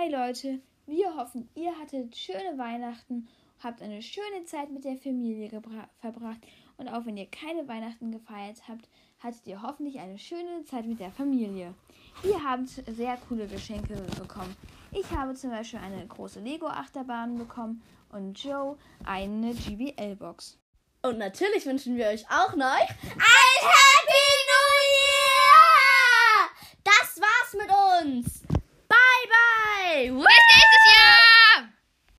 Hi Leute, wir hoffen, ihr hattet schöne Weihnachten, habt eine schöne Zeit mit der Familie verbracht und auch wenn ihr keine Weihnachten gefeiert habt, hattet ihr hoffentlich eine schöne Zeit mit der Familie. Ihr habt sehr coole Geschenke bekommen. Ich habe zum Beispiel eine große Lego-Achterbahn bekommen und Joe eine GBL-Box. Und natürlich wünschen wir euch auch noch ein